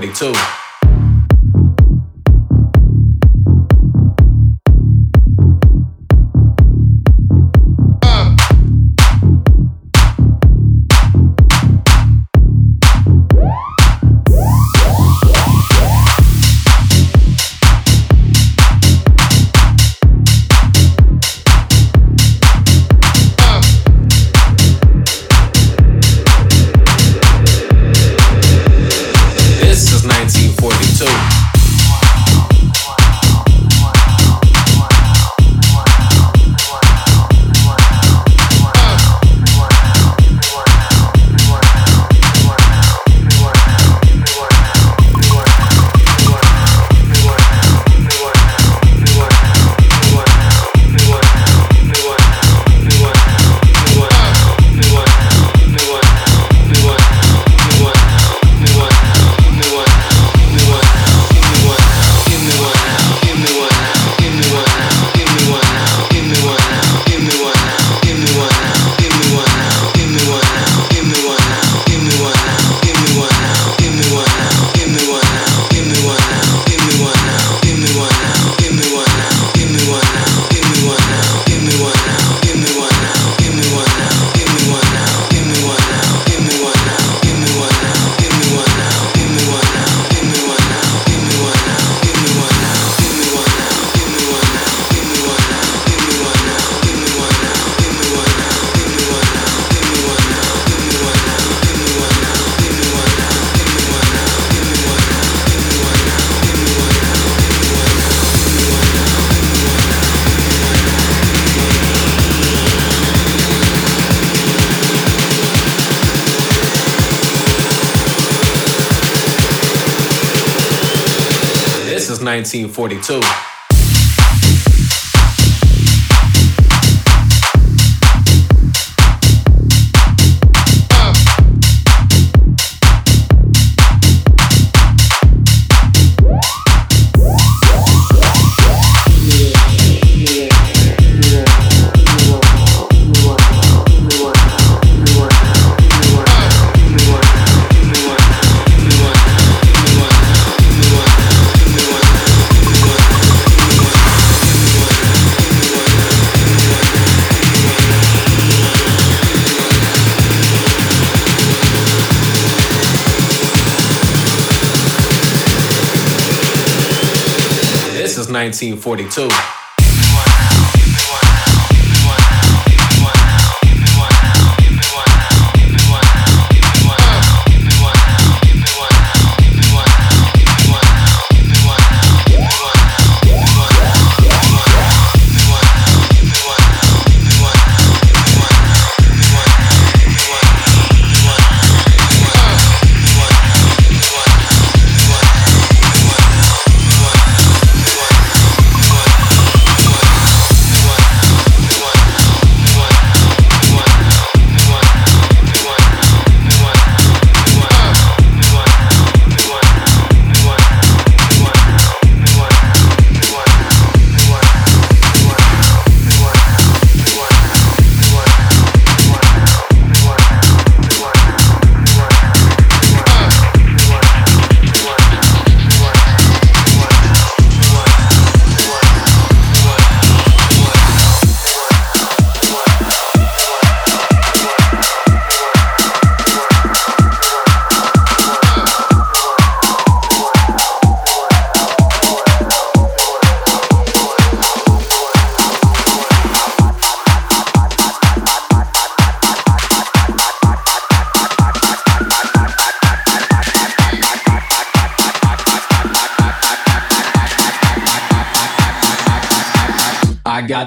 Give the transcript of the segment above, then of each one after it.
1942. 42. 1942.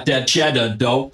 That cheddar dope.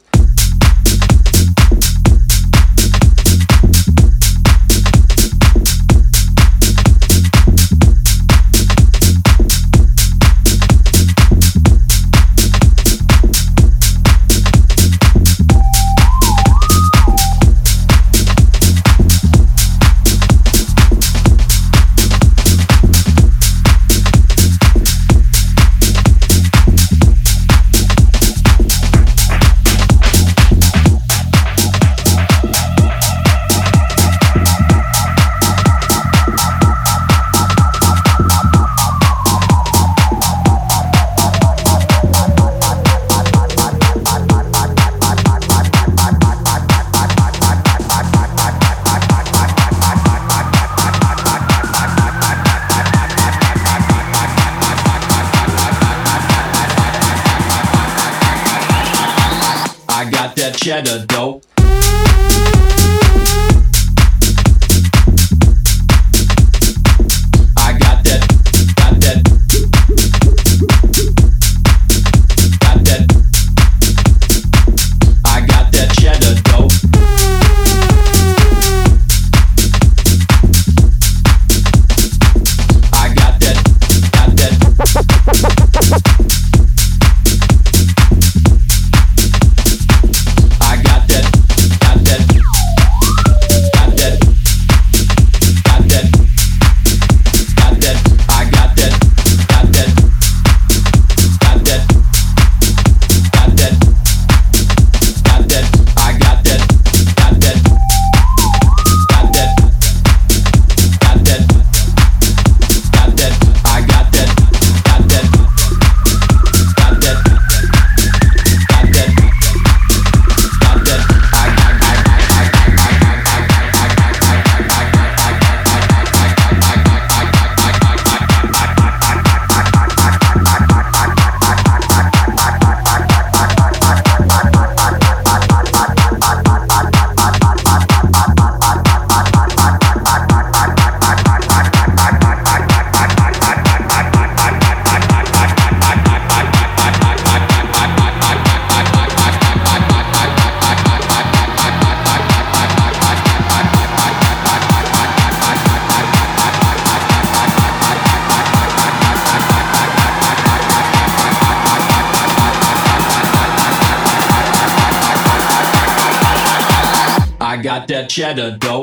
Got that cheddar dope.